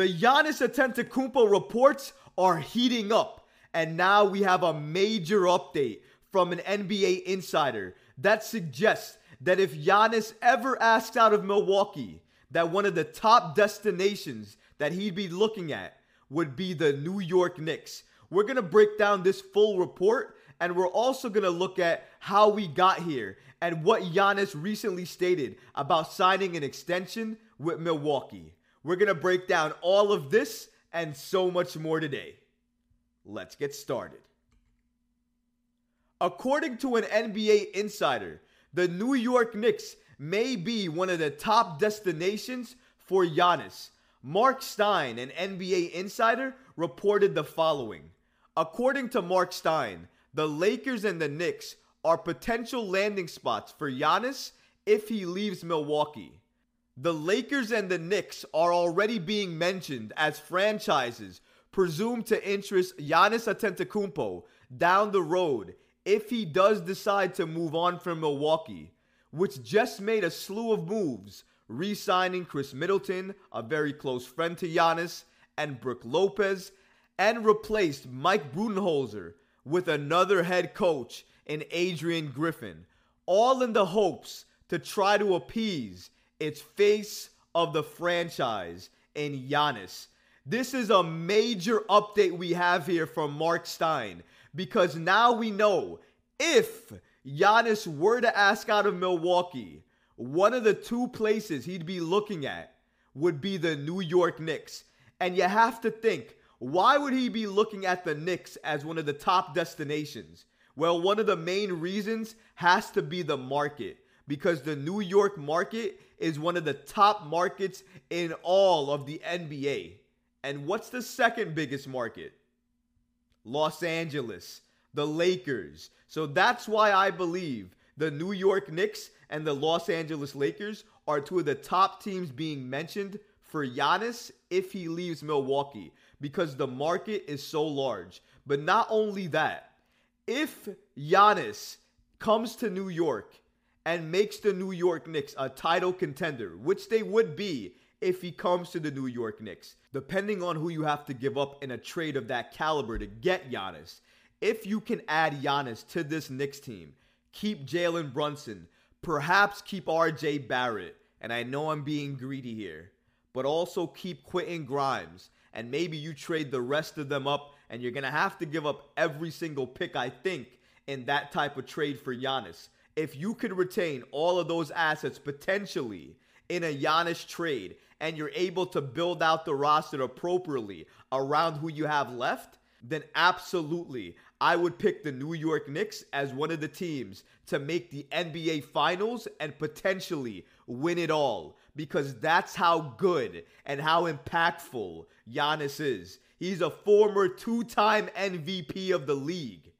The Giannis Antetokounmpo reports are heating up, and now we have a major update from an NBA insider that suggests that if Giannis ever asks out of Milwaukee, that one of the top destinations that he'd be looking at would be the New York Knicks. We're going to break down this full report and we're also going to look at how we got here and what Giannis recently stated about signing an extension with Milwaukee. We're going to break down all of this and so much more today. Let's get started. According to an NBA insider, the New York Knicks may be one of the top destinations for Giannis. Mark Stein, an NBA insider, reported the following. According to Mark Stein, the Lakers and the Knicks are potential landing spots for Giannis if he leaves Milwaukee. The Lakers and the Knicks are already being mentioned as franchises presumed to interest Giannis Antetokounmpo down the road if he does decide to move on from Milwaukee, which just made a slew of moves, re signing Khris Middleton, a very close friend to Giannis, and Brook Lopez, and replaced Mike Budenholzer with another head coach in Adrian Griffin, all in the hopes to try to appease its face of the franchise in Giannis. This is a major update we have here from Mark Stein because now we know if Giannis were to ask out of Milwaukee, one of the two places he'd be looking at would be the New York Knicks. And you have to think, why would he be looking at the Knicks as one of the top destinations? Well, one of the main reasons has to be the market because the New York market is one of the top markets in all of the NBA. And what's the second biggest market? Los Angeles, the Lakers. So that's why I believe the New York Knicks and the Los Angeles Lakers are two of the top teams being mentioned for Giannis if he leaves Milwaukee because the market is so large. But not only that, if Giannis comes to New York and makes the New York Knicks a title contender, which they would be if he comes to the New York Knicks, depending on who you have to give up in a trade of that caliber to get Giannis. If you can add Giannis to this Knicks team, keep Jalen Brunson, perhaps keep RJ Barrett, and I know I'm being greedy here, but also keep Quentin Grimes, and maybe you trade the rest of them up, and you're gonna have to give up every single pick, I think, in that type of trade for Giannis. If you could retain all of those assets potentially in a Giannis trade and you're able to build out the roster appropriately around who you have left, then absolutely I would pick the New York Knicks as one of the teams to make the NBA Finals and potentially win it all because that's how good and how impactful Giannis is. He's a former two time MVP of the league.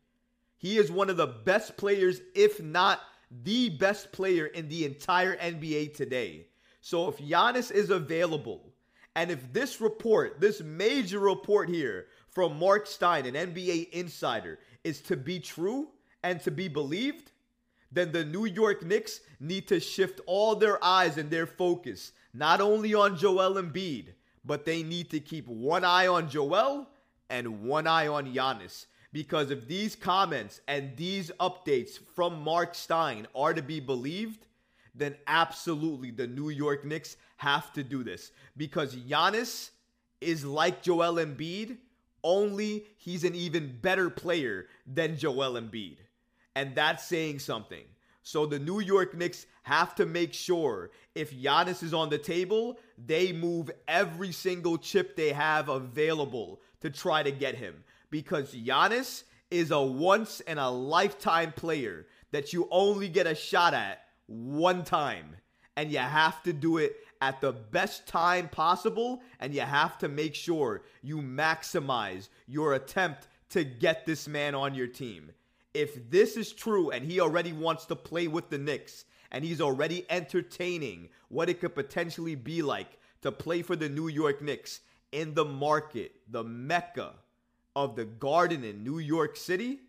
He is one of the best players, if not the best player in the entire NBA today. So if Giannis is available, and if this report, this major report here from Mark Stein, an NBA insider, is to be true and to be believed, then the New York Knicks need to shift all their eyes and their focus not only on Joel Embiid, but they need to keep one eye on Joel and one eye on Giannis. Because if these comments and these updates from Mark Stein are to be believed, then absolutely the New York Knicks have to do this because Giannis is like Joel Embiid, only he's an even better player than Joel Embiid. And that's saying something. So the New York Knicks have to make sure if Giannis is on the table, they move every single chip they have available to try to get him. Because Giannis is a once in a lifetime player that you only get a shot at one time. And you have to do it at the best time possible. And you have to make sure you maximize your attempt to get this man on your team. If this is true and he already wants to play with the Knicks and he's already entertaining what it could potentially be like to play for the New York Knicks in the market, the mecca of the garden in New York City,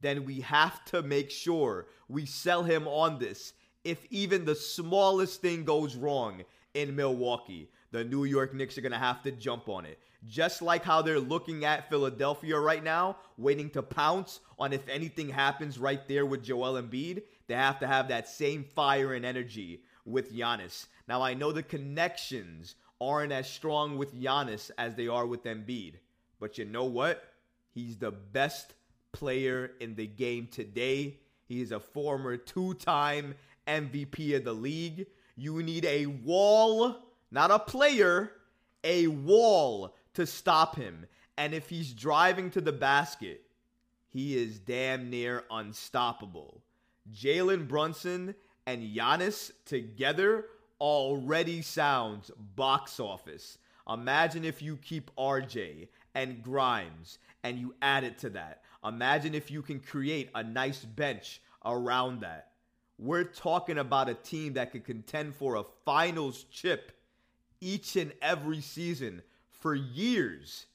then we have to make sure we sell him on this if even the smallest thing goes wrong in Milwaukee. the New York Knicks are going to have to jump on it. Just like how they're looking at Philadelphia right now, waiting to pounce on if anything happens right there with Joel Embiid, they have to have that same fire and energy with Giannis. Now, I know the connections aren't as strong with Giannis as they are with Embiid, but you know what? He's the best player in the game today. He is a former two time MVP of the league. You need a wall, not a player, a wall to stop him. And if he's driving to the basket, he is damn near unstoppable. Jalen Brunson and Giannis together already sounds box office. Imagine if you keep RJ and Grimes and you add it to that. Imagine if you can create a nice bench around that. We're talking about a team that could contend for a finals chip each and every season for years.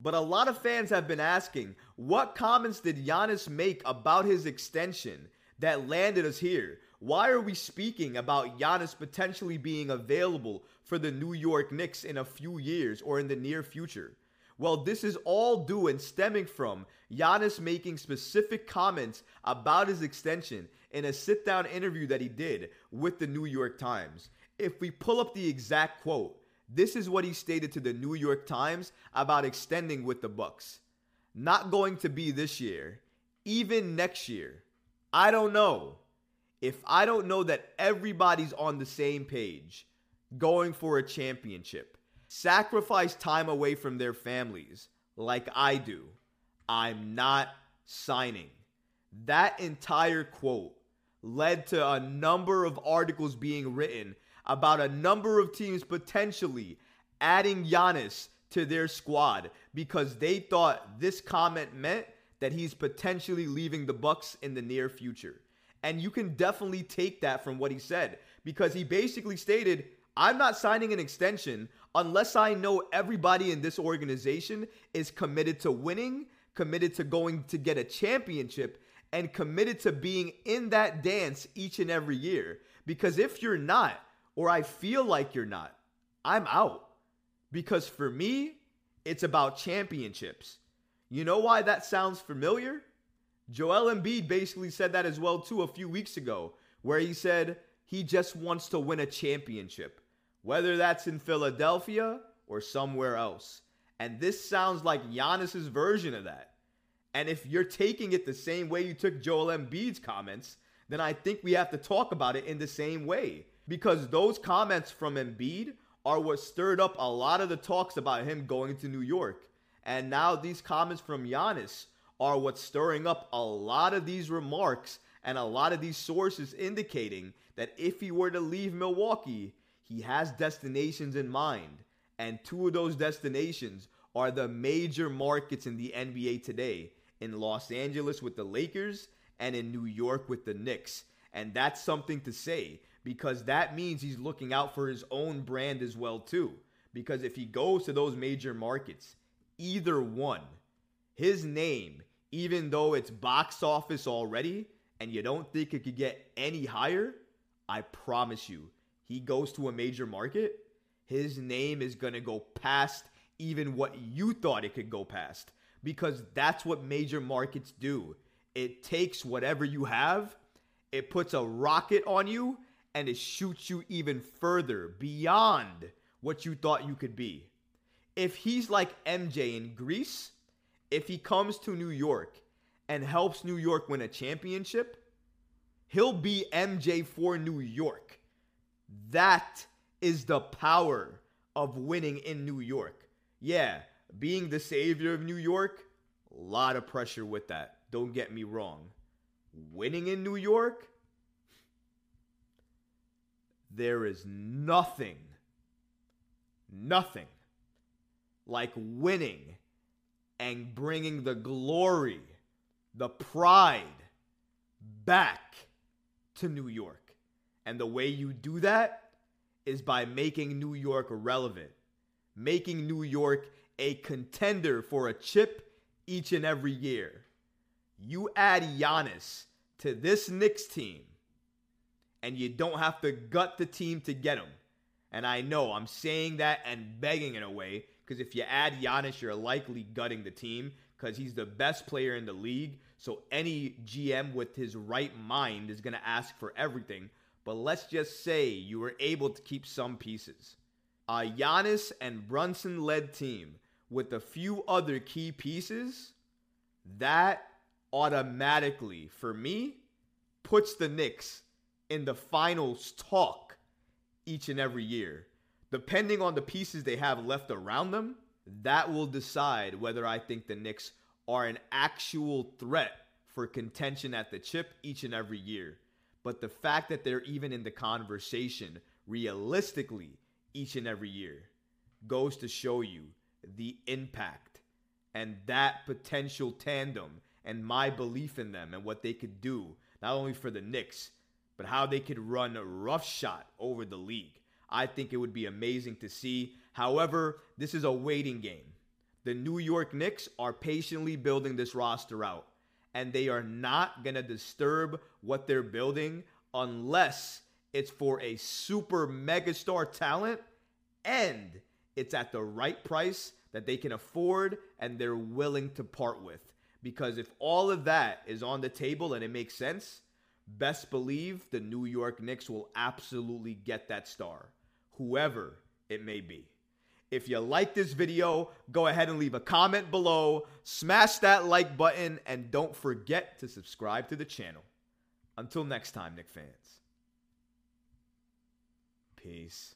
But a lot of fans have been asking, what comments did Giannis make about his extension that landed us here? Why are we speaking about Giannis potentially being available for the New York Knicks in a few years or in the near future? Well, this is all due and stemming from Giannis making specific comments about his extension in a sit down interview that he did with the New York Times. If we pull up the exact quote, this is what he stated to the New York Times about extending with the Bucks. Not going to be this year, even next year. I don't know. If I don't know that everybody's on the same page, going for a championship, sacrifice time away from their families like I do, I'm not signing. That entire quote led to a number of articles being written about a number of teams potentially adding Giannis to their squad because they thought this comment meant that he's potentially leaving the Bucks in the near future. And you can definitely take that from what he said because he basically stated, I'm not signing an extension unless I know everybody in this organization is committed to winning, committed to going to get a championship, and committed to being in that dance each and every year. Because if you're not, or I feel like you're not, I'm out. Because for me, it's about championships. You know why that sounds familiar? Joel Embiid basically said that as well too a few weeks ago, where he said he just wants to win a championship whether that's in Philadelphia or somewhere else. And this sounds like Giannis's version of that. And if you're taking it the same way you took Joel Embiid's comments, then I think we have to talk about it in the same way. Because those comments from Embiid are what stirred up a lot of the talks about him going to New York. And now these comments from Giannis are what's stirring up a lot of these remarks and a lot of these sources indicating that if he were to leave Milwaukee, he has destinations in mind, and two of those destinations are the major markets in the NBA today in Los Angeles with the Lakers and in New York with the Knicks. And that's something to say because that means he's looking out for his own brand as well too. Because if he goes to those major markets, either one, his name, even though it's box office already and you don't think it could get any higher, I promise you, he goes to a major market, his name is going to go past even what you thought it could go past because that's what major markets do. It takes whatever you have, it puts a rocket on you, and it shoots you even further beyond what you thought you could be. If he's like MJ in Greece, if he comes to New York and helps New York win a championship, he'll be MJ for New York. That is the power of winning in New York. Yeah, being the savior of New York, a lot of pressure with that. Don't get me wrong. Winning in New York, there is nothing, nothing like winning and bringing the glory, the pride back to New York. And the way you do that is by making New York relevant, making New York a contender for a chip each and every year. You add Giannis to this Knicks team, and you don't have to gut the team to get him. And I know I'm saying that and begging in a way because if you add Giannis, you're likely gutting the team because he's the best player in the league. So any GM with his right mind is going to ask for everything. But let's just say you were able to keep some pieces. A Giannis and Brunson led team with a few other key pieces, that automatically, for me, puts the Knicks in the finals talk each and every year. Depending on the pieces they have left around them, that will decide whether I think the Knicks are an actual threat for contention at the chip each and every year. But the fact that they're even in the conversation realistically each and every year goes to show you the impact and that potential tandem and my belief in them and what they could do, not only for the Knicks, but how they could run roughshod over the league. I think it would be amazing to see. However, this is a waiting game. The New York Knicks are patiently building this roster out, and they are not going to disturb what they're building unless it's for a super megastar talent and it's at the right price that they can afford and they're willing to part with. Because if all of that is on the table and it makes sense, best believe the New York Knicks will absolutely get that star, whoever it may be. If you like this video, go ahead and leave a comment below, smash that like button, and don't forget to subscribe to the channel. Until next time, Knick fans. Peace.